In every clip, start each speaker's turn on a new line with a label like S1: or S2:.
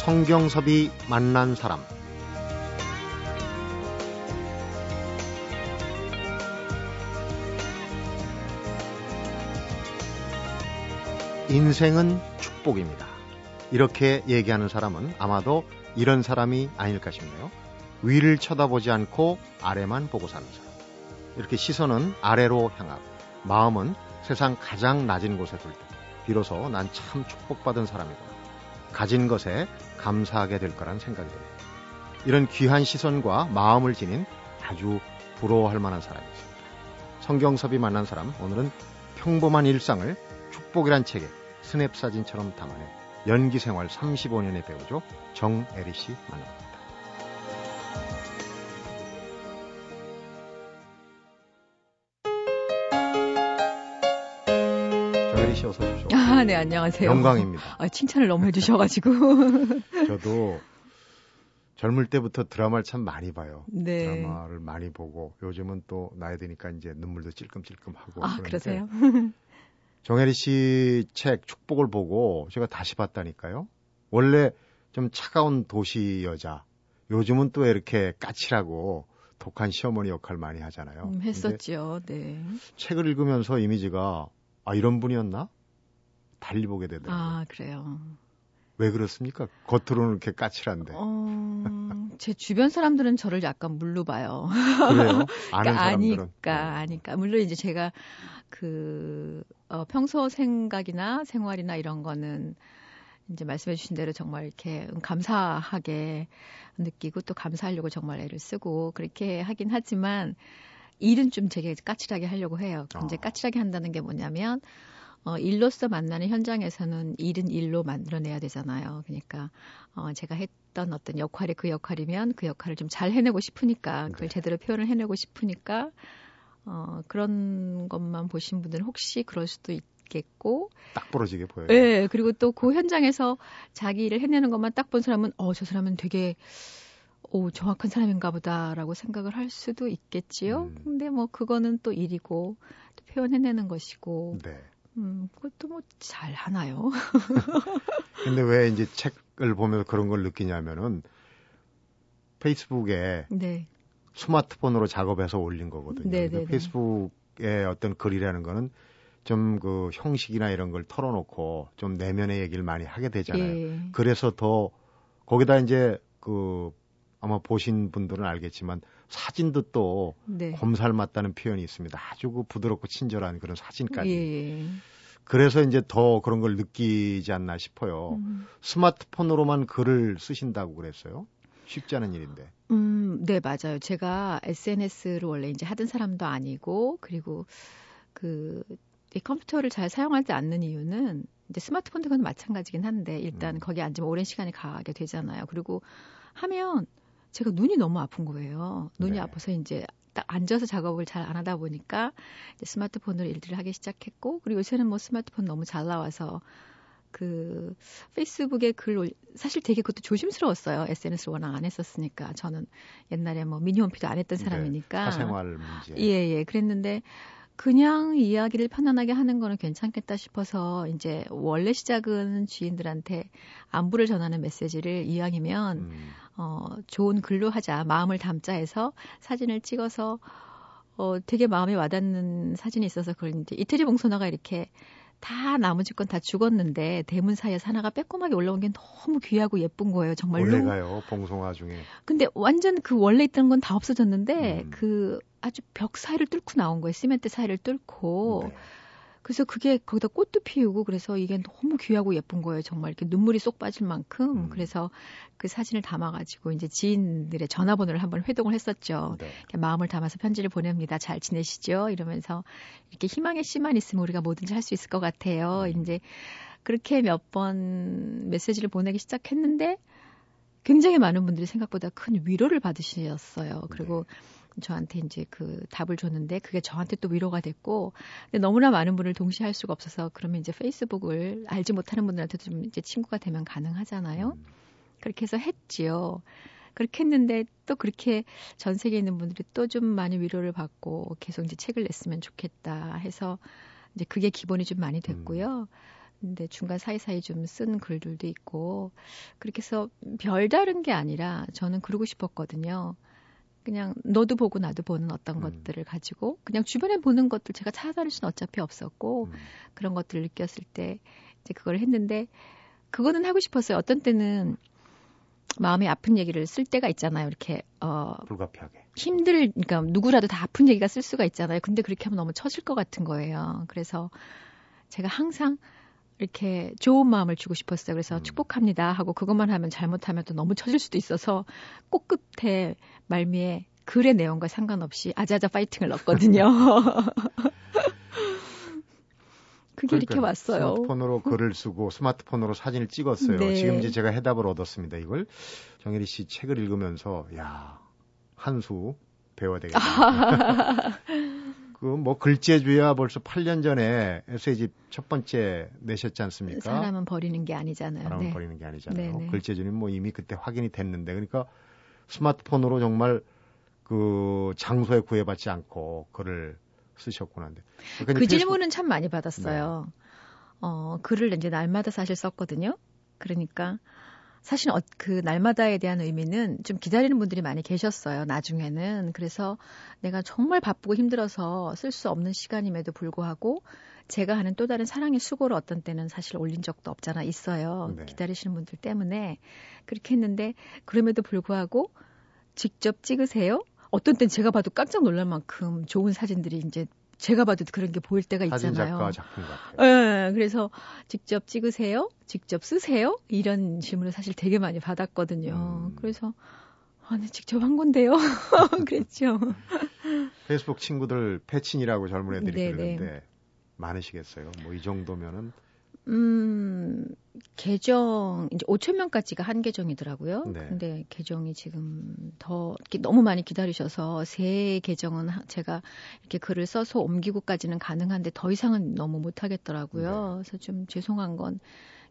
S1: 성경섭이 만난 사람 인생은 축복입니다. 이렇게 얘기하는 사람은 아마도 이런 사람이 아닐까 싶네요. 위를 쳐다보지 않고 아래만 보고 사는 사람. 이렇게 시선은 아래로 향하고 마음은 세상 가장 낮은 곳에 둘 때, 비로소 난 참 축복받은 사람이구나. 가진 것에 감사하게 될 거란 생각이 듭니다. 이런 귀한 시선과 마음을 지닌 아주 부러워할 만한 사람이죠. 성경섭이 만난 사람, 오늘은 평범한 일상을 축복이란 책에 스냅 사진처럼 담아낸 연기 생활 35년의 배우죠. 정애리 씨 만납니다. 씨 어서 오십시오.
S2: 아, 네, 안녕하세요.
S1: 영광입니다.
S2: 아, 칭찬을 너무 해주셔가지고.
S1: 저도 젊을 때부터 드라마를 참 많이 봐요.
S2: 네.
S1: 드라마를 많이 보고 요즘은 또 나이 드니까 이제 눈물도 찔끔찔끔하고.
S2: 아, 그러세요?
S1: 정혜리 씨 책 축복을 보고 제가 다시 봤다니까요. 원래 좀 차가운 도시 여자. 요즘은 또 이렇게 까칠하고 독한 시어머니 역할 많이 하잖아요.
S2: 음, 했었죠. 네.
S1: 책을 읽으면서 이미지가 아 이런 분이었나? 달리 보게 되더라고요.
S2: 아, 그래요.
S1: 왜 그렇습니까? 겉으로는 이렇게 까칠한데.
S2: 어, 제 주변 사람들은 저를 약간 물로 봐요.
S1: 그래요? 아는
S2: 그러니까
S1: 사람들은.
S2: 아니까, 아니까. 물론 이제 제가 그, 어, 평소 생각이나 생활이나 이런 거는 이제 말씀해 주신 대로 정말 이렇게 감사하게 느끼고 또 감사하려고 정말 애를 쓰고 그렇게 하긴 하지만 일은 좀 되게 까칠하게 하려고 해요. 이제
S1: 어.
S2: 까칠하게 한다는 게 뭐냐면 어, 일로서 만나는 현장에서는 일은 일로 만들어내야 되잖아요. 그러니까 어, 제가 했던 어떤 역할이 그 역할이면 그 역할을 좀 잘 해내고 싶으니까 그걸
S1: 네.
S2: 제대로 표현을 해내고 싶으니까 어, 그런 것만 보신 분들은 혹시 그럴 수도 있 겠고
S1: 딱 부러지게 보여요.
S2: 예, 그리고 또 그 현장에서 자기 일을 해내는 것만 딱 본 사람은 어, 저 사람은 되게 오, 정확한 사람인가 보다라고 생각을 할 수도 있겠지요.
S1: 음.
S2: 근데 뭐 그거는 또 일이고 또 표현해내는 것이고
S1: 네.
S2: 음, 그것도 뭐 잘 하나요?
S1: 근데 왜 이제 책을 보면서 그런 걸 느끼냐면은 페이스북에
S2: 네.
S1: 스마트폰으로 작업해서 올린 거거든요.
S2: 네.
S1: 페이스북의 어떤 글이라는 거는 좀 그 형식이나 이런 걸 털어놓고 좀 내면의 얘기를 많이 하게 되잖아요.
S2: 예.
S1: 그래서 더 거기다 이제 그 아마 보신 분들은 알겠지만 사진도 또
S2: 네.
S1: 곰살 맞다는 표현이 있습니다. 아주 그 부드럽고 친절한 그런 사진까지.
S2: 예.
S1: 그래서 이제 더 그런 걸 느끼지 않나 싶어요.
S2: 음,
S1: 스마트폰으로만 글을 쓰신다고 그랬어요. 쉽지 않은 일인데.
S2: 음, 네, 맞아요. 제가 SNS를 원래 이제 하던 사람도 아니고, 그리고 그, 이 컴퓨터를 잘 사용하지 않는 이유는 이제 스마트폰도 그건 마찬가지긴 한데, 일단
S1: 음.
S2: 거기 앉으면 오랜 시간이 가게 되잖아요. 그리고 하면 제가 눈이 너무 아픈 거예요. 눈이
S1: 네.
S2: 아파서 이제 딱 앉아서 작업을 잘 안 하다 보니까 이제 스마트폰으로 일들을 하기 시작했고, 그리고 요새는 뭐 스마트폰 너무 잘 나와서 그 페이스북에 글 올, 사실 되게 그것도 조심스러웠어요. SNS를 워낙 안 했었으니까. 저는 옛날에 뭐 미니홈피도 안 했던 사람이니까.
S1: 네, 사생활 문제.
S2: 예, 예. 그랬는데 그냥 이야기를 편안하게 하는 거는 괜찮겠다 싶어서 이제 원래 시작은 주인들한테 안부를 전하는 메시지를 이왕이면
S1: 음,
S2: 어, 좋은 글로 하자. 마음을 담자 해서 사진을 찍어서 어, 되게 마음에 와닿는 사진이 있어서 이제 이태리 봉선화가 이렇게 다 나머지 건 다 죽었는데 대문 사이에서 하나가 빼꼼하게 올라온 게 너무 귀하고 예쁜 거예요. 정말로.
S1: 원래가요, 봉송화 중에.
S2: 근데 완전 그 원래 있던 건 다 없어졌는데
S1: 음.
S2: 그 아주 벽 사이를 뚫고 나온 거예요. 시멘트 사이를 뚫고.
S1: 네.
S2: 그래서 그게 거기다 꽃도 피우고 그래서 이게 너무 귀하고 예쁜 거예요. 정말 이렇게 눈물이 쏙 빠질 만큼.
S1: 음.
S2: 그래서 그 사진을 담아가지고 이제 지인들의 전화번호를 한번 회동을 했었죠.
S1: 네.
S2: 마음을 담아서 편지를 보냅니다. 잘 지내시죠? 이러면서 이렇게 희망의 씨만 있으면 우리가 뭐든지 할 수 있을 것 같아요.
S1: 음.
S2: 이제 그렇게 몇 번 메시지를 보내기 시작했는데 굉장히 많은 분들이 생각보다 큰 위로를 받으셨어요. 그리고 저한테 이제 그 답을 줬는데 그게 저한테 또 위로가 됐고 근데 너무나 많은 분을 동시에 할 수가 없어서 그러면 이제 페이스북을 알지 못하는 분들한테도 좀 이제 친구가 되면 가능하잖아요.
S1: 음.
S2: 그렇게 해서 했지요. 그렇게 했는데 또 그렇게 전 세계에 있는 분들이 또 좀 많이 위로를 받고 계속 이제 책을 냈으면 좋겠다 해서 이제 그게 기본이 좀 많이 됐고요. 근데 중간 사이사이 좀 쓴 글들도 있고 그렇게 해서 별다른 게 아니라 저는 그러고 싶었거든요. 그냥 너도 보고 나도 보는 어떤 음. 것들을 가지고 그냥 주변에 보는 것들 제가 찾아다닐 수는 어차피 없었고 음. 그런 것들을 느꼈을 때 이제 그걸 했는데 그거는 하고 싶었어요. 어떤 때는 마음이 아픈 얘기를 쓸 때가 있잖아요. 이렇게 어
S1: 불가피하게
S2: 힘들 그러니까 누구라도 다 아픈 얘기가 쓸 수가 있잖아요. 근데 그렇게 하면 너무 처질 것 같은 거예요. 그래서 제가 항상 이렇게 좋은 마음을 주고 싶었어요. 그래서 음. 축복합니다 하고 그것만 하면 잘못하면 또 너무 처질 수도 있어서 꼭 끝에 말미에 글의 내용과 상관없이 아자아자 파이팅을 넣었거든요. 그게 그러니까 이렇게 왔어요.
S1: 스마트폰으로 글을 쓰고 스마트폰으로 사진을 찍었어요. 네. 지금 이제 제가 해답을 얻었습니다. 이걸 정혜리 씨 책을 읽으면서 야 한 수 배워야 되겠다. 그 뭐 글재주야 벌써 8년 전에 에세이집 첫 번째 내셨지 않습니까?
S2: 사람은 버리는 게 아니잖아요.
S1: 사람은 네. 버리는 게 아니잖아요. 네네. 글재주는 뭐 이미 그때 확인이 됐는데 그러니까 스마트폰으로 정말 그 장소에 구애받지 않고 글을 쓰셨구나.
S2: 그 페이스북... 질문은 참 많이 받았어요. 네. 어, 글을 이제 날마다 사실 썼거든요. 그러니까 사실 어, 그 날마다에 대한 의미는 좀 기다리는 분들이 많이 계셨어요. 나중에는 그래서 내가 정말 바쁘고 힘들어서 쓸 수 없는 시간임에도 불구하고 제가 하는 또 다른 사랑의 수고를 어떤 때는 사실 올린 적도 없잖아 있어요. 네. 기다리시는 분들 때문에 그렇게 했는데 그럼에도 불구하고 직접 찍으세요. 어떤 땐 제가 봐도 깜짝 놀랄 만큼 좋은 사진들이 이제 제가 봐도 그런 게 보일 때가 있잖아요. 사진
S1: 작가 작품 같아요.
S2: 네, 그래서 직접 찍으세요, 직접 쓰세요 이런 질문을 사실 되게 많이 받았거든요. 음. 그래서 아니 직접 한 건데요. 그랬죠.
S1: 페이스북 친구들 패친이라고 젊은 애들이 네네. 그러는데 많으시겠어요. 뭐 이 정도면은
S2: 음, 계정, 이제 5천 명까지가 한 계정이더라고요. 네. 근데 계정이 지금 더 너무 많이 기다리셔서 새 계정은 제가 이렇게 글을 써서 옮기고까지는 가능한데 더 이상은 너무 못 하겠더라고요. 네. 그래서 좀 죄송한 건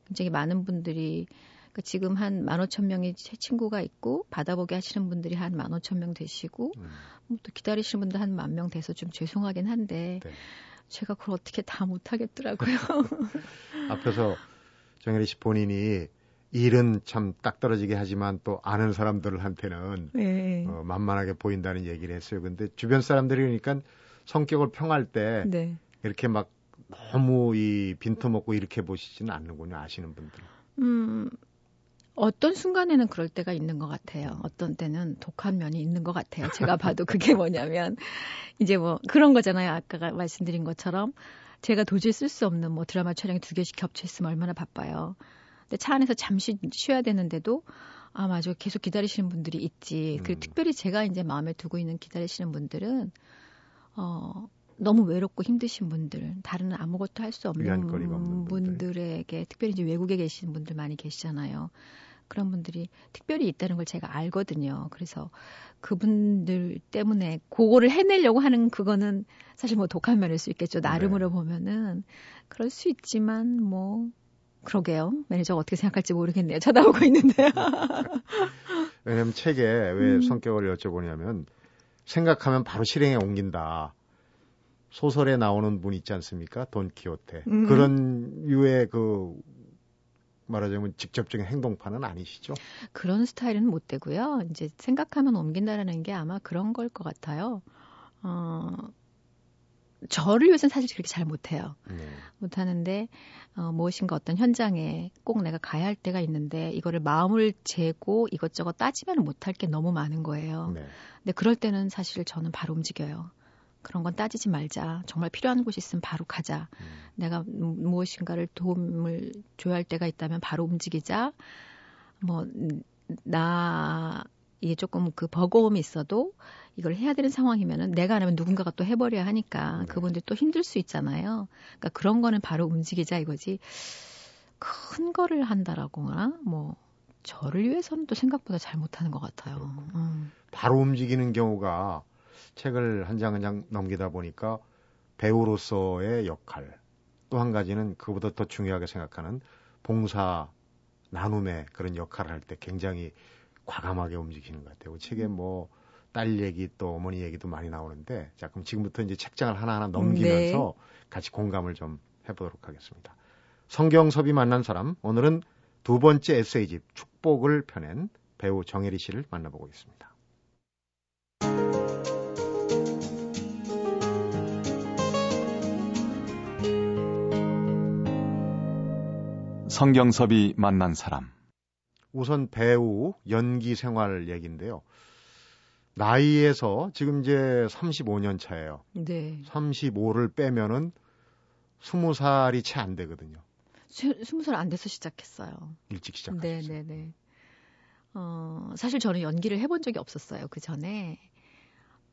S2: 굉장히 많은 분들이 그러니까 지금 한 15,000명이 제 친구가 있고 받아보게 하시는 분들이 한 15,000명 되시고 음. 뭐또 기다리시는 분들 한 만 명 돼서 좀 죄송하긴 한데 네. 제가 그걸 어떻게 다 못 하겠더라고요.
S1: 앞에서 정혜리 씨 본인이 일은 참 딱 떨어지게 하지만 또 아는 사람들한테는 네. 어, 만만하게 보인다는 얘기를 했어요. 근데 주변 사람들이 그러니까 성격을 평할 때 네. 이렇게 막 너무 이 빈터먹고 이렇게 보시지는 않는군요. 아시는 분들. 음,
S2: 어떤 순간에는 그럴 때가 있는 것 같아요. 어떤 때는 독한 면이 있는 것 같아요. 제가 봐도 그게 뭐냐면 이제 뭐 그런 거잖아요. 아까 말씀드린 것처럼 제가 도저히 쓸 수 없는 뭐 드라마 촬영이 두 개씩 겹쳐 있으면 얼마나 바빠요. 근데 차 안에서 잠시 쉬어야 되는데도 아 맞아 계속 기다리시는 분들이 있지. 음. 그리고 특별히 제가 이제 마음에 두고 있는 기다리시는 분들은 어 너무 외롭고 힘드신 분들, 다른 아무것도 할 수 없는 분들에게 특별히 이제 외국에 계시는 분들 많이 계시잖아요. 그런 분들이 특별히 있다는 걸 제가 알거든요. 그래서 그분들 때문에 그거를 해내려고 하는 그거는 사실 뭐 독한 면일 수 있겠죠. 나름으로 네. 보면은 그럴 수 있지만 뭐 그러게요. 매니저가 어떻게 생각할지 모르겠네요. 쳐다보고 있는데요.
S1: 왜냐면 책에 왜 음. 성격을 여쭤보냐면 생각하면 바로 실행에 옮긴다. 소설에 나오는 분 있지 않습니까? 돈 키호테. 음. 그런 유의 그 말하자면 직접적인 행동파는 아니시죠?
S2: 그런 스타일은 못 되고요. 이제 생각하면 옮긴다라는 게 아마 그런 걸 것 같아요. 어, 저를 위해서는 사실 그렇게 잘 못해요. 네. 못하는데 어, 무엇인가 어떤 현장에 꼭 내가 가야 할 때가 있는데 이거를 마음을 재고 이것저것 따지면 못할 게 너무 많은 거예요. 네. 근데 그럴 때는 사실 저는 바로 움직여요. 그런 건 따지지 말자. 정말 필요한 곳이 있으면 바로 가자. 음. 내가 무엇인가를 도움을 줘야 할 때가 있다면 바로 움직이자. 뭐, 나, 이게 조금 그 버거움이 있어도 이걸 해야 되는 상황이면은 내가 안 하면 누군가가 또 해버려야 하니까 네. 그분들 또 힘들 수 있잖아요. 그러니까 그런 거는 바로 움직이자 이거지. 큰 거를 한다라거나 뭐 저를 위해서는 또 생각보다 잘 못하는 것 같아요. 음.
S1: 바로 움직이는 경우가 책을 한 장 한 장 넘기다 보니까 배우로서의 역할 또 한 가지는 그보다 더 중요하게 생각하는 봉사 나눔의 그런 역할을 할 때 굉장히 과감하게 움직이는 것 같아요. 그 책에 음. 뭐딸 얘기 또 어머니 얘기도 많이 나오는데 자 그럼 지금부터 이제 책장을 하나하나 넘기면서 네. 같이 공감을 좀 해보도록 하겠습니다. 성경섭이 만난 사람 오늘은 두 번째 에세이집 축복을 펴낸 배우 정혜리 씨를 만나보고 있습니다.
S3: 성경섭이 만난 사람
S1: 우선 배우 연기 생활 얘기인데요. 나이에서 지금 이제 35년 차예요.
S2: 네.
S1: 35를 빼면은 20살이 채 안 되거든요.
S2: 스무 살 안 돼서 시작했어요.
S1: 일찍 시작하셨어요.
S2: 네, 네, 네. 어, 사실 저는 연기를 해본 적이 없었어요. 그 전에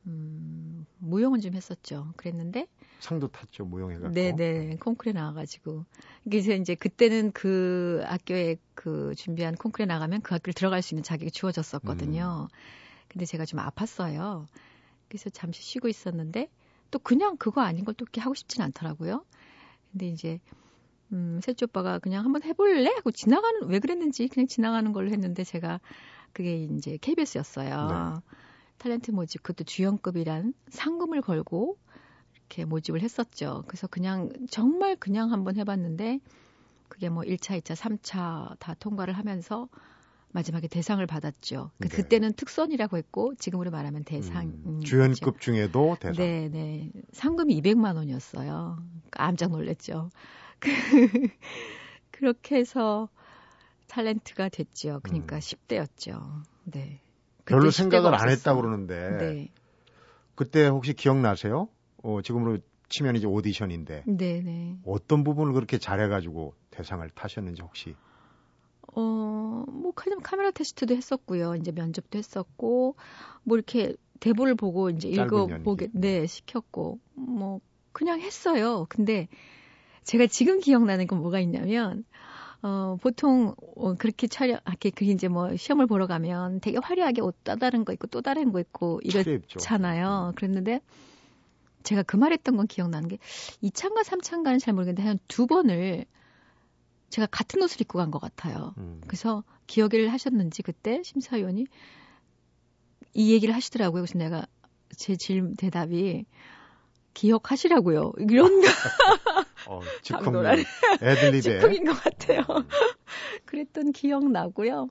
S2: 음, 무용은 좀 했었죠. 그랬는데
S1: 상도 탔죠 무용해갖고.
S2: 네, 네. 콩쿠르에 나와가지고 그래서 이제 그때는 그 학교에 그 준비한 콩쿠르에 나가면 그 학교를 들어갈 수 있는 자격이 주어졌었거든요.
S1: 음.
S2: 근데 제가 좀 아팠어요. 그래서 잠시 쉬고 있었는데 또 그냥 그거 아닌 걸 또 이렇게 하고 싶진 않더라고요. 근데 이제 음, 셋째 오빠가 그냥 한번 해볼래? 하고 지나가는, 왜 그랬는지 그냥 지나가는 걸로 했는데 제가 그게 이제 KBS였어요.
S1: 네.
S2: 탤런트 모집, 그것도 주연급이란 상금을 걸고 이렇게 모집을 했었죠. 그래서 그냥, 정말 그냥 한번 해봤는데 그게 뭐 1차, 2차, 3차 다 통과를 하면서 마지막에 대상을 받았죠. 그-
S1: 네.
S2: 그때는 특선이라고 했고 지금으로 말하면 대상.
S1: 음,
S2: 음,
S1: 주연급 중에도 대상.
S2: 네, 네. 상금이 200만 원이었어요. 깜짝 놀랐죠. 그, 그렇게 해서 탤런트가 됐죠. 그러니까
S1: 음.
S2: 10대였죠. 네.
S1: 별로 생각을
S2: 10대가
S1: 안 했다고. 그러는데
S2: 네.
S1: 그때 혹시 기억나세요? 어, 지금으로 치면 이제 오디션인데
S2: 네, 네.
S1: 어떤 부분을 그렇게 잘해가지고 대상을 타셨는지 혹시
S2: 어, 뭐 카메라, 카메라 테스트도 했었고요. 이제 면접도 했었고 뭐 이렇게 대본을 보고 이제
S1: 짧은
S2: 읽어
S1: 연기.
S2: 보게 네, 시켰고 뭐 그냥 했어요. 근데 제가 지금 기억나는 건 뭐가 있냐면 어, 보통 어, 그렇게 촬영 이렇게 그 이제 뭐 시험을 보러 가면 되게 화려하게 옷 다른 거 입고 또 다른 거 입고
S1: 차려입죠.
S2: 이렇잖아요. 그랬는데 제가 그 말했던 건 기억나는 게 2차인가 3차인가는 잘 모르겠는데 한 두 번을 제가 같은 옷을 입고 간 것 같아요.
S1: 음.
S2: 그래서 기억을 하셨는지 그때 심사위원이 이 얘기를 하시더라고요. 그래서 내가 제 질문 대답이 기억하시라고요. 이런 거
S1: 어, 즉흥
S2: 장도란.
S1: 애들립에
S2: 즉흥인 것 같아요.
S1: 음.
S2: 그랬던 기억 나고요.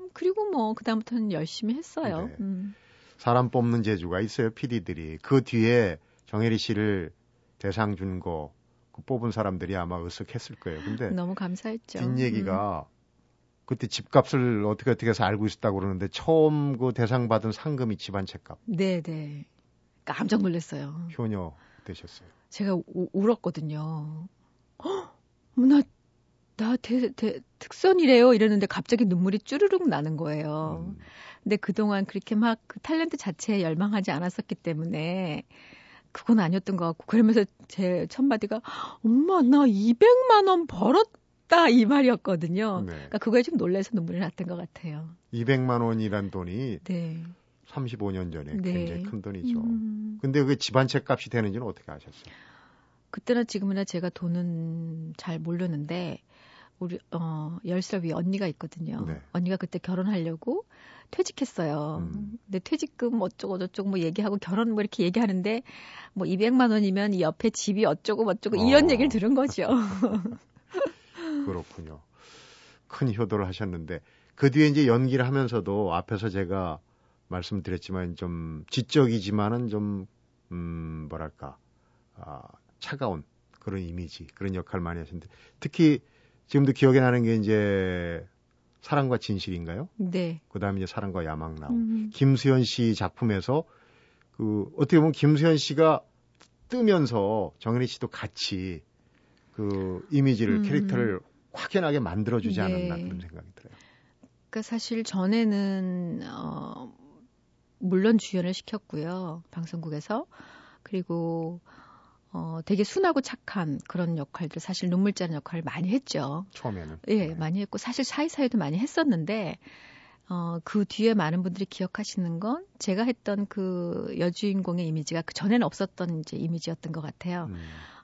S2: 음, 그리고 뭐 그다음부터는 열심히 했어요.
S1: 네.
S2: 음.
S1: 사람 뽑는 재주가 있어요, PD들이. 그 뒤에 정혜리 씨를 대상 준 거, 그 뽑은 사람들이 아마 으쓱했을 거예요. 근데
S2: 너무 감사했죠.
S1: 뒷 얘기가 그때 집값을 어떻게 어떻게 해서 알고 있었다고 그러는데 처음 그 대상 받은 상금이 집안 책값
S2: 음. 네, 네. 깜짝 놀랐어요.
S1: 효녀 되셨어요.
S2: 제가 우, 울었거든요. 헉, 나, 나 대, 대, 특선이래요. 이랬는데 갑자기 눈물이 쭈르륵 나는 거예요.
S1: 음,
S2: 근데 그동안 그렇게 막 그 탤런트 자체에 열망하지 않았었기 때문에 그건 아니었던 것 같고 그러면서 제 첫마디가 엄마 나 200만 원 벌었다 이 말이었거든요.
S1: 네.
S2: 그러니까 그거에 좀 놀라서 눈물이 났던 것 같아요.
S1: 200만 원이란 돈이
S2: 네.
S1: 35년 전에
S2: 네.
S1: 굉장히 큰 돈이죠.
S2: 음,
S1: 근데 그게 집안 책값이 되는지는 어떻게 아셨어요?
S2: 그때나 지금이나 제가 돈은 잘 모르는데 우리 어 10살 위에 언니가 있거든요.
S1: 네.
S2: 언니가 그때 결혼하려고 퇴직했어요.
S1: 음.
S2: 근데 퇴직금 어쩌고 저쩌고 뭐 얘기하고 결혼 뭐 이렇게 얘기하는데 뭐 200만 원이면 이 옆에 집이 어쩌고 저쩌고 이런
S1: 어.
S2: 얘기를 들은 거죠.
S1: 그렇군요. 큰 효도를 하셨는데 그 뒤에 이제 연기를 하면서도 앞에서 제가 말씀드렸지만 좀 지적이지만은 좀 음, 뭐랄까 아, 차가운 그런 이미지 그런 역할을 많이 하셨는데 특히 지금도 기억에 나는 게 이제 사랑과 진실인가요?
S2: 네.
S1: 그 다음에 이제 사랑과 야망 나오.
S2: 음,
S1: 김수현 씨 작품에서 그 어떻게 보면 김수현 씨가 뜨면서 정은희 씨도 같이 그 이미지를
S2: 음.
S1: 캐릭터를 확연하게 만들어주지
S2: 네.
S1: 않았나 그런 생각이 들어요.
S2: 그러니까 사실 전에는 어 물론 주연을 시켰고요. 방송국에서. 그리고 어 되게 순하고 착한 그런 역할들 사실 눈물 짜는 역할을 많이 했죠.
S1: 처음에는.
S2: 예,
S1: 네.
S2: 많이 했고 사실 사이사이도 많이 했었는데 어, 그 뒤에 많은 분들이 기억하시는 건 제가 했던 그 여주인공의 이미지가 그 전에는 없었던 이제 이미지였던 것 같아요.
S1: 음,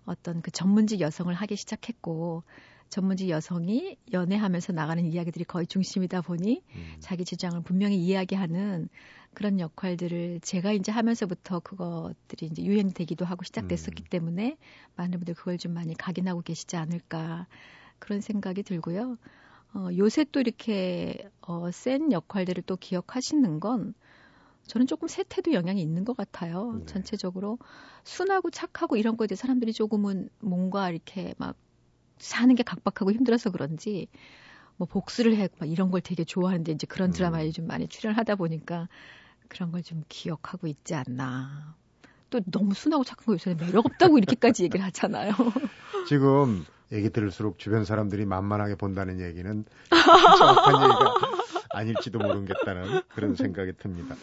S2: 어떤 그 전문직 여성을 하기 시작했고 전문직 여성이 연애하면서 나가는 이야기들이 거의 중심이다 보니
S1: 음.
S2: 자기 주장을 분명히 이야기하는 그런 역할들을 제가 이제 하면서부터 그것들이 이제 유행되기도 하고 시작됐었기
S1: 음.
S2: 때문에 많은 분들 그걸 좀 많이 각인하고 계시지 않을까 그런 생각이 들고요. 어, 요새 또 이렇게 어, 센 역할들을 또 기억하시는 건 저는 조금 세태도 영향이 있는 것 같아요. 네. 전체적으로 순하고 착하고 이런 거에 대해 사람들이 조금은 뭔가 이렇게 막 사는 게 각박하고 힘들어서 그런지 뭐 복수를 해 막 이런 걸 되게 좋아하는데 이제 그런 드라마에 음. 좀 많이 출연하다 보니까 그런 걸 좀 기억하고 있지 않나. 또 너무 순하고 착한 거 요새는 매력 없다고 이렇게까지 얘기를 하잖아요.
S1: 지금 얘기 들을수록 주변 사람들이 만만하게 본다는 얘기는 정확한 얘기가 아닐지도 모르겠다는 그런 생각이 듭니다.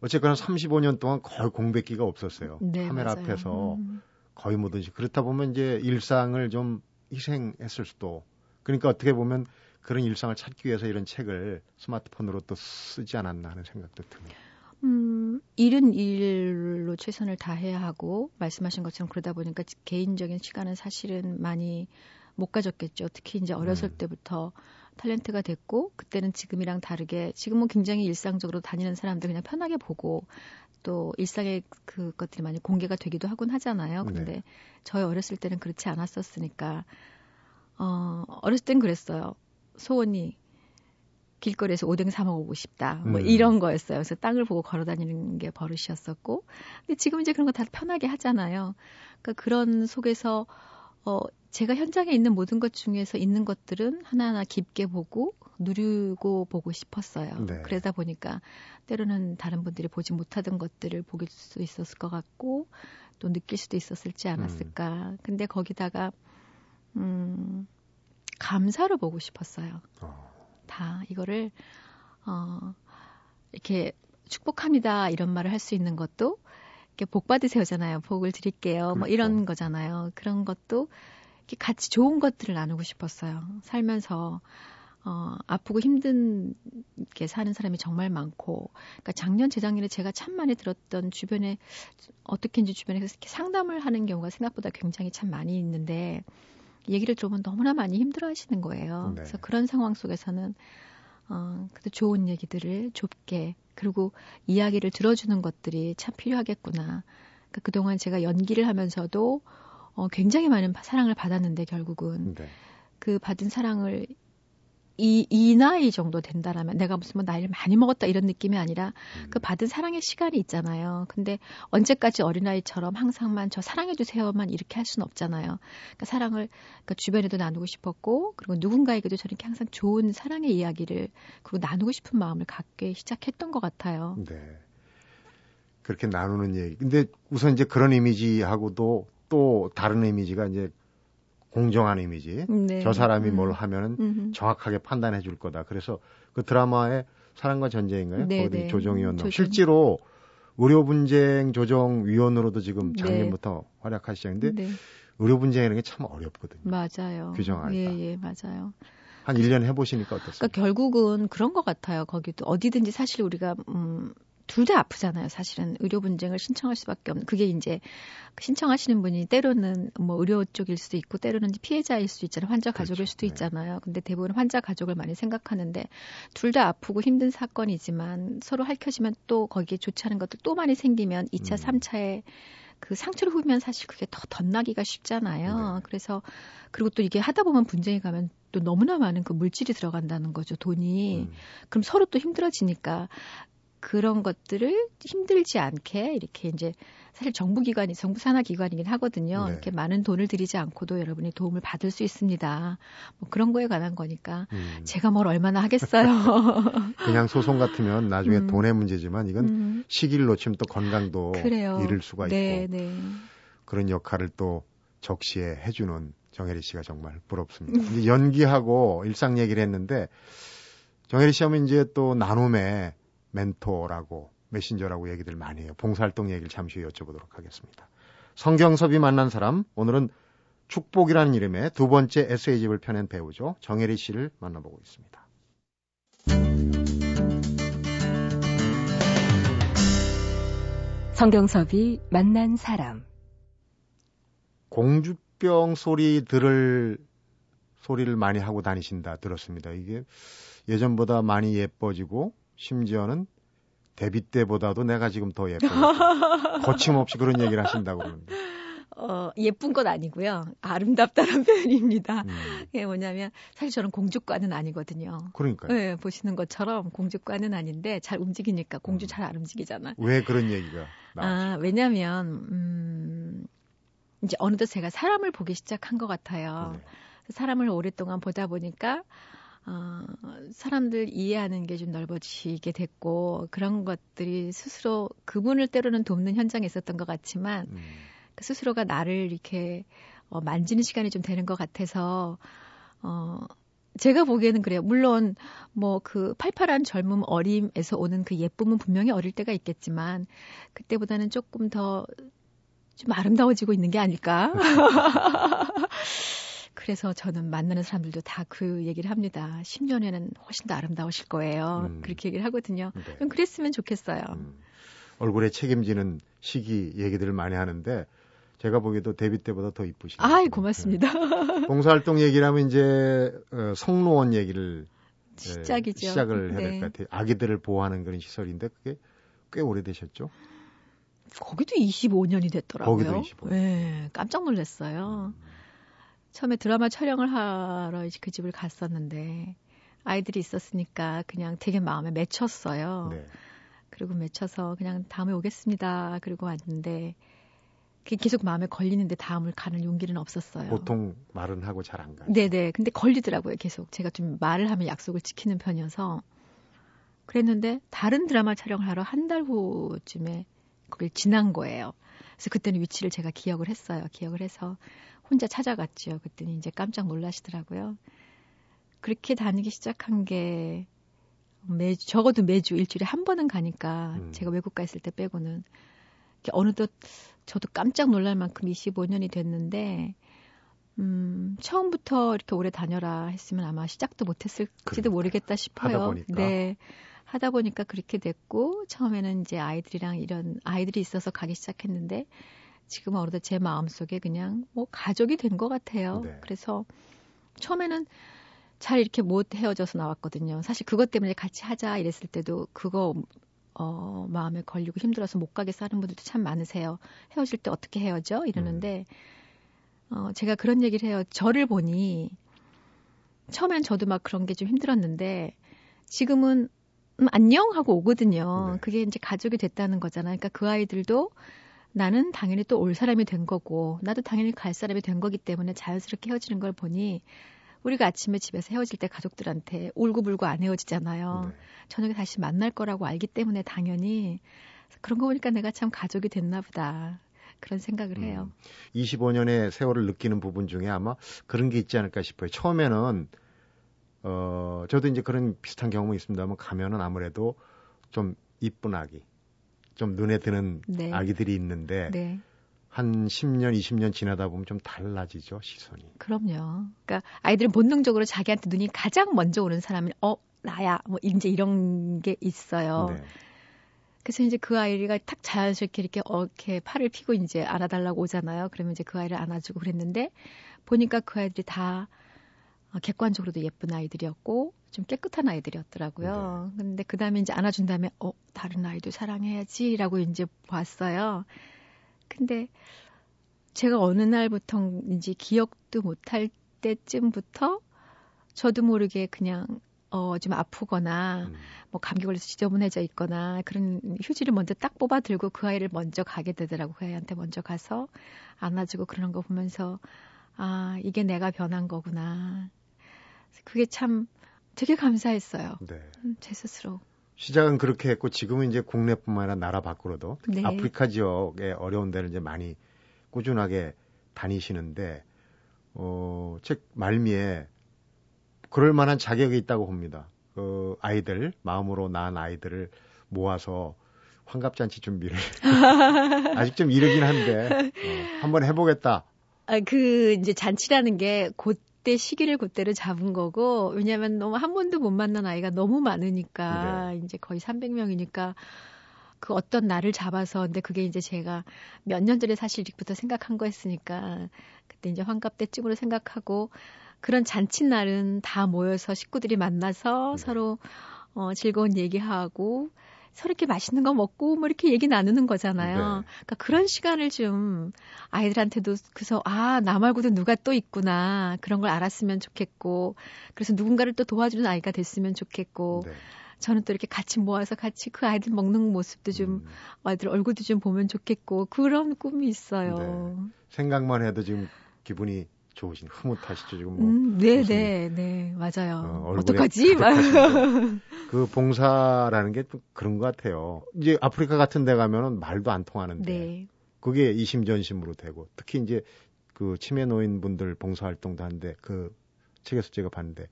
S1: 어쨌거나 35년 동안 거의 공백기가 없었어요. 네, 카메라 맞아요. 앞에서 음. 거의 뭐든지 그렇다 보면 이제 일상을 좀 희생했을 수도 그러니까 어떻게 보면 그런 일상을 찾기 위해서 이런 책을 스마트폰으로 또 쓰지 않았나 하는 생각도 듭니다.
S2: 음, 일은 일로 최선을 다해야 하고 말씀하신 것처럼 그러다 보니까 개인적인 시간은 사실은 많이 못 가졌겠죠. 특히 이제 어렸을 음. 때부터 탤런트가 됐고 그때는 지금이랑 다르게 지금은 굉장히 일상적으로 다니는 사람들 그냥 편하게 보고 또 일상의 그것들이 많이 공개가 되기도 하곤 하잖아요. 그런데 네. 저희 어렸을 때는 그렇지 않았었으니까 어 어렸을 땐 그랬어요. 소원이 길거리에서 오뎅 사 먹어보고 싶다. 뭐 음. 이런 거였어요. 그래서 땅을 보고 걸어 다니는 게 버릇이었었고. 근데 지금 이제 그런 거 다 편하게 하잖아요. 그러니까 그런 속에서 어 제가 현장에 있는 모든 것 중에서 있는 것들은 하나하나 깊게 보고 누리고 보고 싶었어요. 네. 그러다 보니까 때로는 다른 분들이 보지 못하던 것들을 보길 수 있었을 것 같고 또 느낄 수도 있었을지 않았을까. 음. 근데 거기다가 음 감사로 보고 싶었어요. 어. 다 이거를 어 이렇게 축복합니다 이런 말을 할 수 있는 것도 이렇게 복 받으세요잖아요. 복을 드릴게요. 그렇죠. 뭐 이런. 거잖아요. 그런 것도 같이 좋은 것들을 나누고 싶었어요. 살면서 어, 아프고 힘든 게 사는 사람이 정말 많고, 그러니까 작년, 재작년에 제가 참 많이 들었던 주변에, 어떻게인지 주변에서 이렇게 상담을 하는 경우가 생각보다 굉장히 참 많이 있는데, 얘기를 들어보면 너무나 많이 힘들어 하시는 거예요. 네. 그래서 그런 상황 속에서는, 어, 그래도 좋은 얘기들을 좁게, 그리고 이야기를 들어주는 것들이 참 필요하겠구나. 그러니까 그동안 제가 연기를 하면서도, 어, 굉장히 많은 사랑을 받았는데 결국은 네. 그 받은 사랑을 이, 이 나이 정도 된다라면 내가 무슨 뭐 나이를 많이 먹었다 이런 느낌이 아니라 음. 그 받은 사랑의 시간이 있잖아요. 근데 언제까지 어린아이처럼 항상만 저 사랑해주세요만 이렇게 할 수는 없잖아요. 그러니까 사랑을 그러니까 주변에도 나누고 싶었고 그리고 누군가에게도 저렇게 항상 좋은 사랑의 이야기를 그리고 나누고 싶은 마음을 갖게 시작했던 것 같아요. 네.
S1: 그렇게 나누는 얘기. 근데 우선 이제 그런 이미지하고도 또 다른 이미지가 이제 공정한 이미지. 네. 저 사람이 음. 뭘 하면은 음흠. 정확하게 판단해 줄 거다. 그래서 그 드라마의 사랑과 전쟁인가요? 네, 거기 네. 조정위원 조정. 실제로 의료 분쟁 조정 위원으로도 지금 네. 작년부터 네. 활약하시는데 네. 의료 분쟁이라는 게 참 어렵거든요.
S2: 맞아요.
S1: 규정하기가.
S2: 예, 예, 맞아요.
S1: 한 1년 해보시니까 어떻습니까?
S2: 그러니까 결국은 그런 것 같아요. 거기도 어디든지 사실 우리가 음, 둘 다 아프잖아요. 사실은 의료 분쟁을 신청할 수밖에 없는 그게 이제 신청하시는 분이 때로는 뭐 의료 쪽일 수도 있고 때로는 피해자일 수도 있잖아요. 환자 그렇죠. 가족일 그렇죠. 수도 네. 있잖아요. 근데 대부분 환자 가족을 많이 생각하는데 둘 다 아프고 힘든 사건이지만 서로 핥혀지면 또 거기에 좋지 않은 것들 또 많이 생기면 2차, 음. 3차에 그 상처를 후면 사실 그게 더 덧나기가 쉽잖아요. 네. 그래서 그리고 또 이게 하다 보면 분쟁이 가면 또 너무나 많은 그 물질이 들어간다는 거죠, 돈이. 음. 그럼 서로 또 힘들어지니까 그런 것들을 힘들지 않게 이렇게 이제 사실 정부 기관이 정부 산하 기관이긴 하거든요. 네. 이렇게 많은 돈을 들이지 않고도 여러분이 도움을 받을 수 있습니다. 뭐 그런 거에 관한 거니까 음. 제가 뭘 얼마나 하겠어요.
S1: 그냥 소송 같으면 나중에 음. 돈의 문제지만 이건 음. 시기를 놓치면 또 건강도 그래요. 잃을 수가 네, 있고 네. 그런 역할을 또 적시에 해주는 정혜리 씨가 정말 부럽습니다. 이제 연기하고 일상 얘기를 했는데 정혜리 씨 하면 이제 또 나눔에 멘토라고 메신저라고 얘기들 많이 해요. 봉사활동 얘기를 잠시 후에 여쭤보도록 하겠습니다. 성경섭이 만난 사람 오늘은 축복이라는 이름의 두 번째 에세이집을 펴낸 배우죠. 정혜리 씨를 만나보고 있습니다.
S3: 성경섭이 만난 사람
S1: 공주병 소리 들을 소리를 많이 하고 다니신다 들었습니다. 이게 예전보다 많이 예뻐지고 심지어는 데뷔 때보다도 내가 지금 더 예뻐. 거침없이 그런 얘기를 하신다고 그러는데.
S2: 어, 예쁜 건 아니고요. 아름답다는 표현입니다.
S1: 음.
S2: 그게 뭐냐면 사실 저는 공주과는 아니거든요.
S1: 그러니까요.
S2: 네, 보시는 것처럼 공주과는 아닌데 잘 움직이니까 공주
S1: 음.
S2: 잘안 움직이잖아.
S1: 왜 그런 얘기가 나왔죠?
S2: 아, 왜냐면 음 이제 어느덧 제가 사람을 보기 시작한 것 같아요.
S1: 네.
S2: 사람을 오랫동안 보다 보니까 어, 사람들 이해하는 게 좀 넓어지게 됐고 그런 것들이 스스로 그분을 때로는 돕는 현장에 있었던 것 같지만
S1: 음.
S2: 그 스스로가 나를 이렇게 어, 만지는 시간이 좀 되는 것 같아서 어 제가 보기에는 그래요. 물론 뭐 그 팔팔한 젊음 어림에서 오는 그 예쁨은 분명히 어릴 때가 있겠지만 그때보다는 조금 더 좀 아름다워지고 있는 게 아닐까. 그래서 저는 만나는 사람들도 다 그 얘기를 합니다. 10년에는 훨씬 더 아름다우실 거예요.
S1: 음.
S2: 그렇게 얘기를 하거든요.
S1: 네.
S2: 그럼 그랬으면 좋겠어요.
S1: 음. 얼굴에 책임지는 시기 얘기들을 많이 하는데 제가 보기에도 데뷔 때보다 더 이쁘시네요.
S2: 아이 고맙습니다.
S1: 네. 봉사활동 얘기를 하면 이제 어, 성노원 얘기를 예,
S2: 시작이죠.
S1: 시작을 해야 될
S2: 네.
S1: 것 같아요. 아기들을 보호하는 그런 시설인데 그게 꽤 오래되셨죠?
S2: 거기도 25년이 됐더라고요.
S1: 거기도 25 년.
S2: 네, 깜짝 놀랐어요. 처음에 드라마 촬영을 하러 이제 그 집을 갔었는데 아이들이 있었으니까 그냥 되게 마음에 맺혔어요.
S1: 네.
S2: 그리고 맺혀서 그냥 다음에 오겠습니다. 그리고 왔는데 계속 마음에 걸리는데 다음을 가는 용기는 없었어요.
S1: 보통 말은 하고 잘 안 가죠.
S2: 네네. 근데 걸리더라고요, 계속. 제가 좀 말을 하면 약속을 지키는 편이어서. 그랬는데, 다른 드라마 촬영을 하러 한 달 후쯤에 거길 지난 거예요. 그래서 그때는 위치를 제가 기억을 했어요. 기억을 해서 혼자 찾아갔죠. 그랬더니 이제 깜짝 놀라시더라고요. 그렇게 다니기 시작한 게 매주, 적어도 매주 일주일에 한 번은 가니까
S1: 음.
S2: 제가 외국 가 있을 때 빼고는 어느덧 저도 깜짝 놀랄 만큼 25년이 됐는데 음, 처음부터 이렇게 오래 다녀라 했으면 아마 시작도 못 했을지도
S1: 그러니까요.
S2: 모르겠다 싶어요.
S1: 하다 보니까.
S2: 네. 하다 보니까 그렇게 됐고 처음에는 이제 아이들이랑 이런 아이들이 있어서 가기 시작했는데 지금은 어느덧 제 마음속에 그냥 뭐 가족이 된 것 같아요.
S1: 네.
S2: 그래서 처음에는 잘 이렇게 못 헤어져서 나왔거든요. 사실 그것 때문에 같이 하자 이랬을 때도 그거 어, 마음에 걸리고 힘들어서 못 가겠어 하는 분들도 참 많으세요. 헤어질 때 어떻게 헤어져? 이러는데, 어, 제가 그런 얘기를 해요. 저를 보니, 처음엔 저도 막 그런 게 좀 힘들었는데, 지금은, 음, 안녕? 하고 오거든요.
S1: 네.
S2: 그게 이제 가족이 됐다는 거잖아요. 그러니까 그 아이들도 나는 당연히 또 올 사람이 된 거고, 나도 당연히 갈 사람이 된 거기 때문에 자연스럽게 헤어지는 걸 보니, 우리가 아침에 집에서 헤어질 때 가족들한테 울고불고 안 헤어지잖아요.
S1: 네.
S2: 저녁에 다시 만날 거라고 알기 때문에 당연히 그런 거 보니까 내가 참 가족이 됐나 보다. 그런 생각을 해요.
S1: 음, 25년의 세월을 느끼는 부분 중에 아마 그런 게 있지 않을까 싶어요. 처음에는 어 저도 이제 그런 비슷한 경험이 있습니다만 가면은 아무래도 좀 이쁜 아기, 좀 눈에 드는
S2: 네.
S1: 아기들이 있는데
S2: 네.
S1: 한 10년, 20년 지나다 보면 좀 달라지죠 시선이.
S2: 그럼요. 그러니까 아이들은 본능적으로 자기한테 눈이 가장 먼저 오는 사람이 어 나야 뭐 이제 이런 게 있어요.
S1: 네.
S2: 그래서 이제 그 아이가 탁 자연스럽게 이렇게 어, 이렇게 팔을 피고 이제 안아달라고 오잖아요. 그러면 이제 그 아이를 안아주고 그랬는데 보니까 그 아이들이 다 어, 객관적으로도 예쁜 아이들이었고 좀 깨끗한 아이들이었더라고요.
S1: 네.
S2: 근데 그 다음에 이제 안아준 다음에 어 다른 아이도 사랑해야지라고 이제 봤어요. 근데 제가 어느 날부터인지 기억도 못할 때쯤부터 저도 모르게 그냥 어 좀 아프거나
S1: 음,
S2: 뭐 감기 걸려서 지저분해져 있거나 그런 휴지를 먼저 딱 뽑아 들고 그 아이를 먼저 가게 되더라고 그 아이한테 먼저 가서 안아주고 그러는 거 보면서 아 이게 내가 변한 거구나 그게 참 되게 감사했어요
S1: 네.
S2: 음, 제 스스로
S1: 시작은 그렇게 했고 지금은 이제 국내뿐만 아니라 나라 밖으로도 특히
S2: 네.
S1: 아프리카 지역의 어려운 데를 이제 많이 꾸준하게 다니시는데 어, 책 말미에 그럴 만한 자격이 있다고 봅니다. 그 아이들 마음으로 낳은 아이들을 모아서 환갑잔치 준비를 아직 좀 이르긴 한데 어, 한번 해보겠다.
S2: 아, 그 이제 잔치라는 게 그때 시기를 그때를 잡은 거고 왜냐하면 너무 한 번도 못 만난 아이가 너무 많으니까 이제 거의 300명이니까 그 어떤 날을 잡아서 근데 그게 이제 제가 몇 년 전에 사실 이부터 생각한 거였으니까 그때 이제 환갑 때쯤으로 생각하고 그런 잔치 날은 다 모여서 식구들이 만나서
S1: 네.
S2: 서로 어, 즐거운 얘기하고 서로 이렇게 맛있는 거 먹고 뭐 이렇게 얘기 나누는 거잖아요.
S1: 네.
S2: 그러니까 그런 시간을 좀 아이들한테도 그래서 아, 나 말고도 누가 또 있구나. 그런 걸 알았으면 좋겠고. 그래서 누군가를 또 도와주는 아이가 됐으면 좋겠고.
S1: 네.
S2: 저는 또 이렇게 같이 모아서 같이 그 아이들 먹는 모습도 좀
S1: 음,
S2: 아이들 얼굴도 좀 보면 좋겠고 그런 꿈이 있어요.
S1: 네. 생각만 해도 지금 기분이 좋으신 흐뭇하시죠 지금 뭐
S2: 음, 네,
S1: 무슨,
S2: 네, 네, 맞아요.
S1: 어,
S2: 어,
S1: 얼굴에
S2: 떡하지
S1: 가득하신 그 봉사라는 게 또 그런 것 같아요. 이제 아프리카 같은 데 가면은 말도 안 통하는데
S2: 네,
S1: 그게 이심전심으로 되고 특히 이제 그 치매 노인분들 봉사 활동도 하는데 그 책에서 제가 봤는데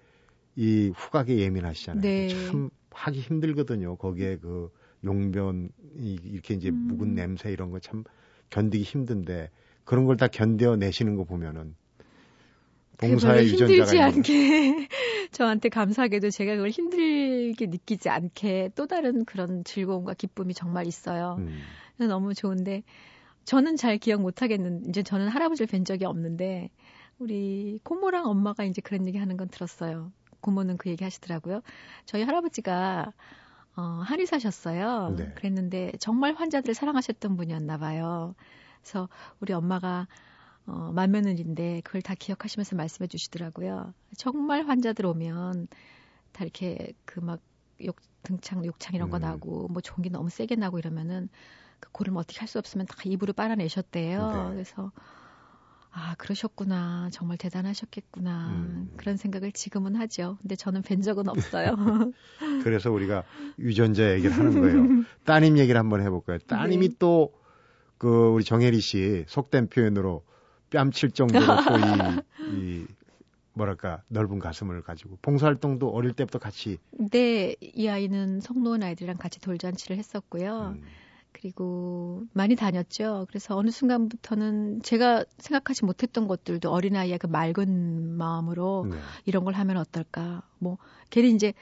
S1: 이 후각에 예민하시잖아요.
S2: 네.
S1: 참 하기 힘들거든요. 거기에 그 용변 이 이렇게 이제
S2: 음.
S1: 묵은 냄새 이런 거 참 견디기 힘든데 그런 걸 다 견뎌 내시는 거 보면은 봉사의
S2: 힘들지
S1: 유전자가 있는
S2: 않게 저한테 감사하게도 제가 그걸 힘들게 느끼지 않게 또 다른 그런 즐거움과 기쁨이 정말 있어요.
S1: 음,
S2: 너무 좋은데 저는 잘 기억 못 하겠는 이제 저는 할아버지를 뵌 적이 없는데 우리 고모랑 엄마가 이제 그런 얘기 하는 건 들었어요. 고모는 그 얘기 하시더라고요. 저희 할아버지가 어, 한의사셨어요.
S1: 네.
S2: 그랬는데 정말 환자들을 사랑하셨던 분이었나 봐요. 그래서 우리 엄마가 어, 맏며느리인데 그걸 다 기억하시면서 말씀해 주시더라고요. 정말 환자들 오면 다 이렇게 그 막 욕 등창 욕창 이런 거
S1: 음.
S2: 나고 뭐 종기 너무 세게 나고 이러면은 그 고름 어떻게 할 수 없으면 다 입으로 빨아내셨대요.
S1: 네.
S2: 그래서 아 그러셨구나 정말 대단하셨겠구나
S1: 음.
S2: 그런 생각을 지금은 하죠. 근데 저는 뵌 적은 없어요.
S1: 그래서 우리가 유전자 얘기를 하는 거예요. 따님 얘기를 한번 해볼까요? 따님이
S2: 네.
S1: 또그 우리 정혜리 씨 속된 표현으로 뺨칠 정도로 또 이 이 뭐랄까 넓은 가슴을 가지고 봉사활동도 어릴 때부터 같이
S2: 네, 이 아이는 성노원 아이들이랑 같이 돌잔치를 했었고요.
S1: 음,
S2: 그리고 많이 다녔죠. 그래서 어느 순간부터는 제가 생각하지 못했던 것들도 어린아이의 그 맑은 마음으로
S1: 네.
S2: 이런 걸 하면 어떨까. 뭐, 괜히 이제,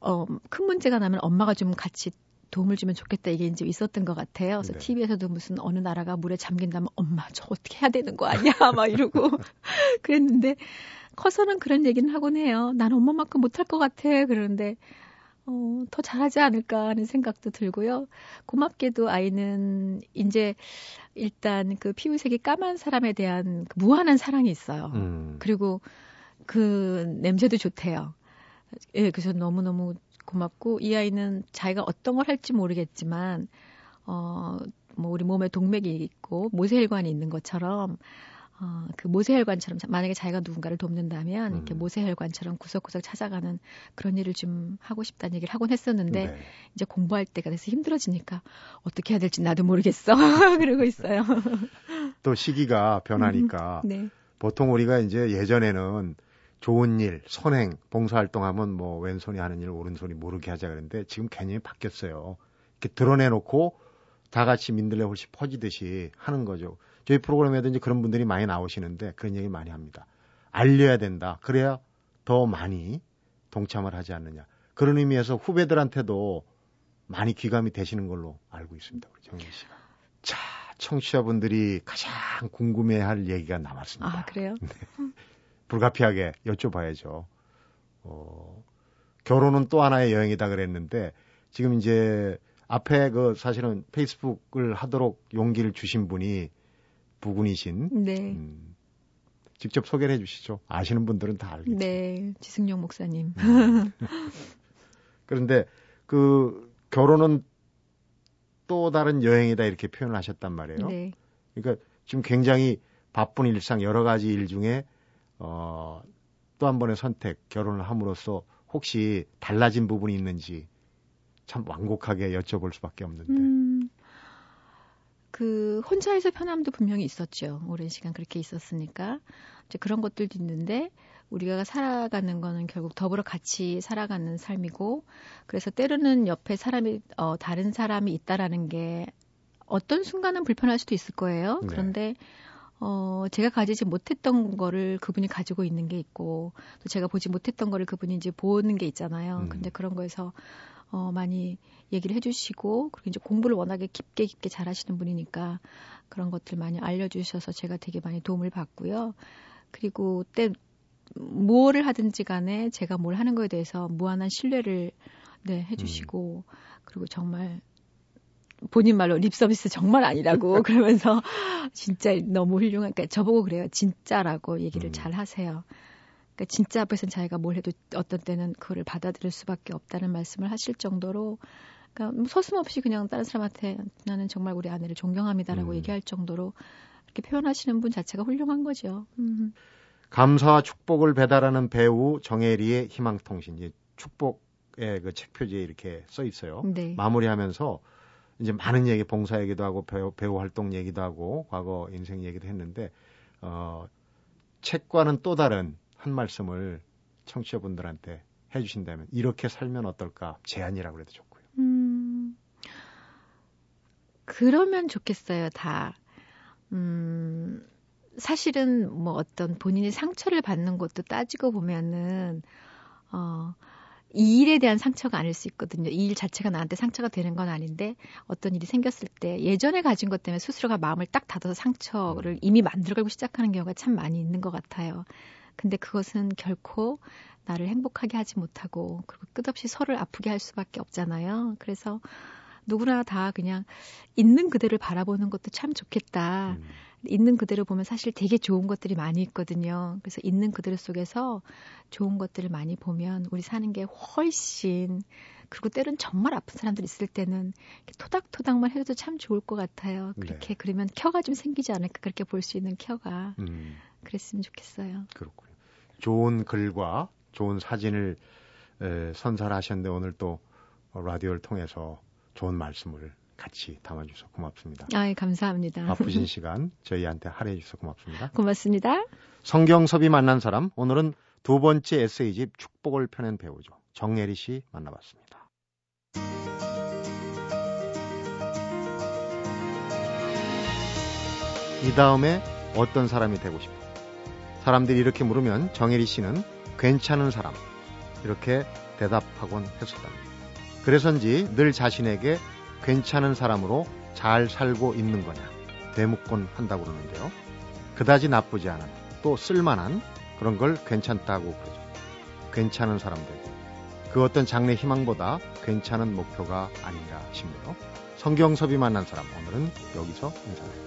S2: 어, 큰 문제가 나면 엄마가 좀 같이 도움을 주면 좋겠다 이게 이제 있었던 것 같아요. 그래서
S1: 네.
S2: TV에서도 무슨 어느 나라가 물에 잠긴다면 엄마 저 어떻게 해야 되는 거 아니야? 막 이러고 그랬는데 커서는 그런 얘기는 하곤 해요. 난 엄마만큼 못할 것 같아. 그러는데 어, 더 잘하지 않을까 하는 생각도 들고요. 고맙게도 아이는 이제 일단 그 피부색이 까만 사람에 대한 그 무한한 사랑이 있어요.
S1: 음,
S2: 그리고 그 냄새도 좋대요. 예, 그래서 너무너무 고맙고 이 아이는 자기가 어떤 걸 할지 모르겠지만 어, 뭐 우리 몸에 동맥이 있고 모세혈관이 있는 것처럼 어, 그 모세혈관처럼 자- 만약에 자기가 누군가를 돕는다면 이렇게
S1: 음.
S2: 모세혈관처럼 구석구석 찾아가는 그런 일을 좀 하고 싶다는 얘기를 하곤 했었는데
S1: 네.
S2: 이제 공부할 때가 돼서 힘들어지니까 어떻게 해야 될지 나도 모르겠어 그러고 있어요.
S1: 또 시기가 변하니까
S2: 네.
S1: 보통 우리가 이제 예전에는 좋은 일, 선행, 봉사활동하면 뭐 왼손이 하는 일, 오른손이 모르게 하자 그랬는데 지금 개념이 바뀌었어요. 이렇게 드러내놓고 다 같이 민들레 홀씨 퍼지듯이 하는 거죠. 저희 프로그램에도 이제 그런 분들이 많이 나오시는데 그런 얘기 많이 합니다. 알려야 된다. 그래야 더 많이 동참을 하지 않느냐. 그런 의미에서 후배들한테도 많이 귀감이 되시는 걸로 알고 있습니다. 우리 정현 씨가. 자, 청취자분들이 가장 궁금해할 얘기가 남았습니다.
S2: 아 그래요?
S1: 불가피하게 여쭤봐야죠. 어, 결혼은 또 하나의 여행이다 그랬는데 지금 이제 앞에 그 사실은 페이스북을 하도록 용기를 주신 분이 부군이신
S2: 네.
S1: 음, 직접 소개를 해주시죠. 아시는 분들은 다 알겠죠.
S2: 네, 지승용 목사님.
S1: 음. 그런데 그 결혼은 또 다른 여행이다 이렇게 표현을 하셨단 말이에요.
S2: 네.
S1: 그러니까 지금 굉장히 바쁜 일상 여러 가지 일 중에 어, 또 한 번의 선택 결혼을 함으로써 혹시 달라진 부분이 있는지 참 완곡하게 여쭤볼 수밖에 없는데.
S2: 음, 그 혼자에서 편함도 분명히 있었죠. 오랜 시간 그렇게 있었으니까 이제 그런 것들도 있는데 우리가 살아가는 거는 결국 더불어 같이 살아가는 삶이고 그래서 때로는 옆에 사람이 어, 다른 사람이 있다라는 게 어떤 순간은 불편할 수도 있을 거예요.
S1: 네.
S2: 그런데 어, 제가 가지지 못했던 거를 그분이 가지고 있는 게 있고, 또 제가 보지 못했던 거를 그분이 이제 보는 게 있잖아요.
S1: 음.
S2: 근데 그런 거에서, 어, 많이 얘기를 해주시고, 그리고 이제 공부를 워낙에 깊게 깊게 잘 하시는 분이니까 그런 것들 많이 알려주셔서 제가 되게 많이 도움을 받고요. 그리고 때, 뭐를 하든지 간에 제가 뭘 하는 거에 대해서 무한한 신뢰를 네, 해주시고 그리고 정말 본인 말로 립 서비스 정말 아니라고 그러면서 진짜 너무 훌륭한 그러니까 저보고 그래요 진짜라고 얘기를
S1: 음.
S2: 잘 하세요. 그러니까 진짜 앞에서는 자기가 뭘 해도 어떤 때는 그거를 받아들일 수밖에 없다는 말씀을 하실 정도로 그러니까 뭐 서슴없이 그냥 다른 사람한테 나는 정말 우리 아내를 존경합니다라고
S1: 음.
S2: 얘기할 정도로 이렇게 표현하시는 분 자체가 훌륭한 거죠. 음.
S1: 감사와 축복을 배달하는 배우 정혜리의 희망통신. 이 축복의 그 책 표지에 이렇게 써 있어요.
S2: 네.
S1: 마무리하면서 이제 많은 얘기, 봉사 얘기도 하고 배우, 배우 활동 얘기도 하고 과거 인생 얘기도 했는데 어, 책과는 또 다른 한 말씀을 청취자분들한테 해주신다면 이렇게 살면 어떨까 제안이라고 해도 좋고요.
S2: 음, 그러면 좋겠어요, 다. 음, 사실은 뭐 어떤 본인이 상처를 받는 것도 따지고 보면은, 어, 이 일에 대한 상처가 아닐 수 있거든요. 이 일 자체가 나한테 상처가 되는 건 아닌데 어떤 일이 생겼을 때 예전에 가진 것 때문에 스스로가 마음을 딱 닫아서 상처를 이미 만들어가고 시작하는 경우가 참 많이 있는 것 같아요. 근데 그것은 결코 나를 행복하게 하지 못하고 그리고 끝없이 서로를 아프게 할 수밖에 없잖아요. 그래서 누구나 다 그냥 있는 그대를 바라보는 것도 참 좋겠다.
S1: 음.
S2: 있는 그대로 보면 사실 되게 좋은 것들이 많이 있거든요. 그래서 있는 그대로 속에서 좋은 것들을 많이 보면 우리 사는 게 훨씬 그리고 때론 정말 아픈 사람들 있을 때는 토닥토닥만 해도 참 좋을 것 같아요. 그렇게
S1: 네.
S2: 그러면 켜가 좀 생기지 않을까 그렇게 볼 수 있는 켜가
S1: 음,
S2: 그랬으면 좋겠어요.
S1: 그렇군요. 좋은 글과 좋은 사진을 에, 선사하셨는데 오늘 또 라디오를 통해서 좋은 말씀을 같이 담아주셔서 고맙습니다.
S2: 아, 감사합니다.
S1: 바쁘신 시간 저희한테 할애해 주셔서 고맙습니다.
S2: 고맙습니다.
S1: 성경섭이 만난 사람 오늘은 두 번째 에세이집 축복을 펴낸 배우죠. 정예리 씨 만나봤습니다. 이 다음에 어떤 사람이 되고 싶어? 사람들이 이렇게 물으면 정예리 씨는 괜찮은 사람 이렇게 대답하곤 했었답니다. 그래서인지 늘 자신에게 괜찮은 사람으로 잘 살고 있는 거냐 되묻곤 한다고 그러는데요. 그다지 나쁘지 않은 또 쓸만한 그런 걸 괜찮다고 그러죠. 괜찮은 사람 되고 그 어떤 장래 희망보다 괜찮은 목표가 아닌가 싶네요. 성경섭이 만난 사람 오늘은 여기서 인사드립니다.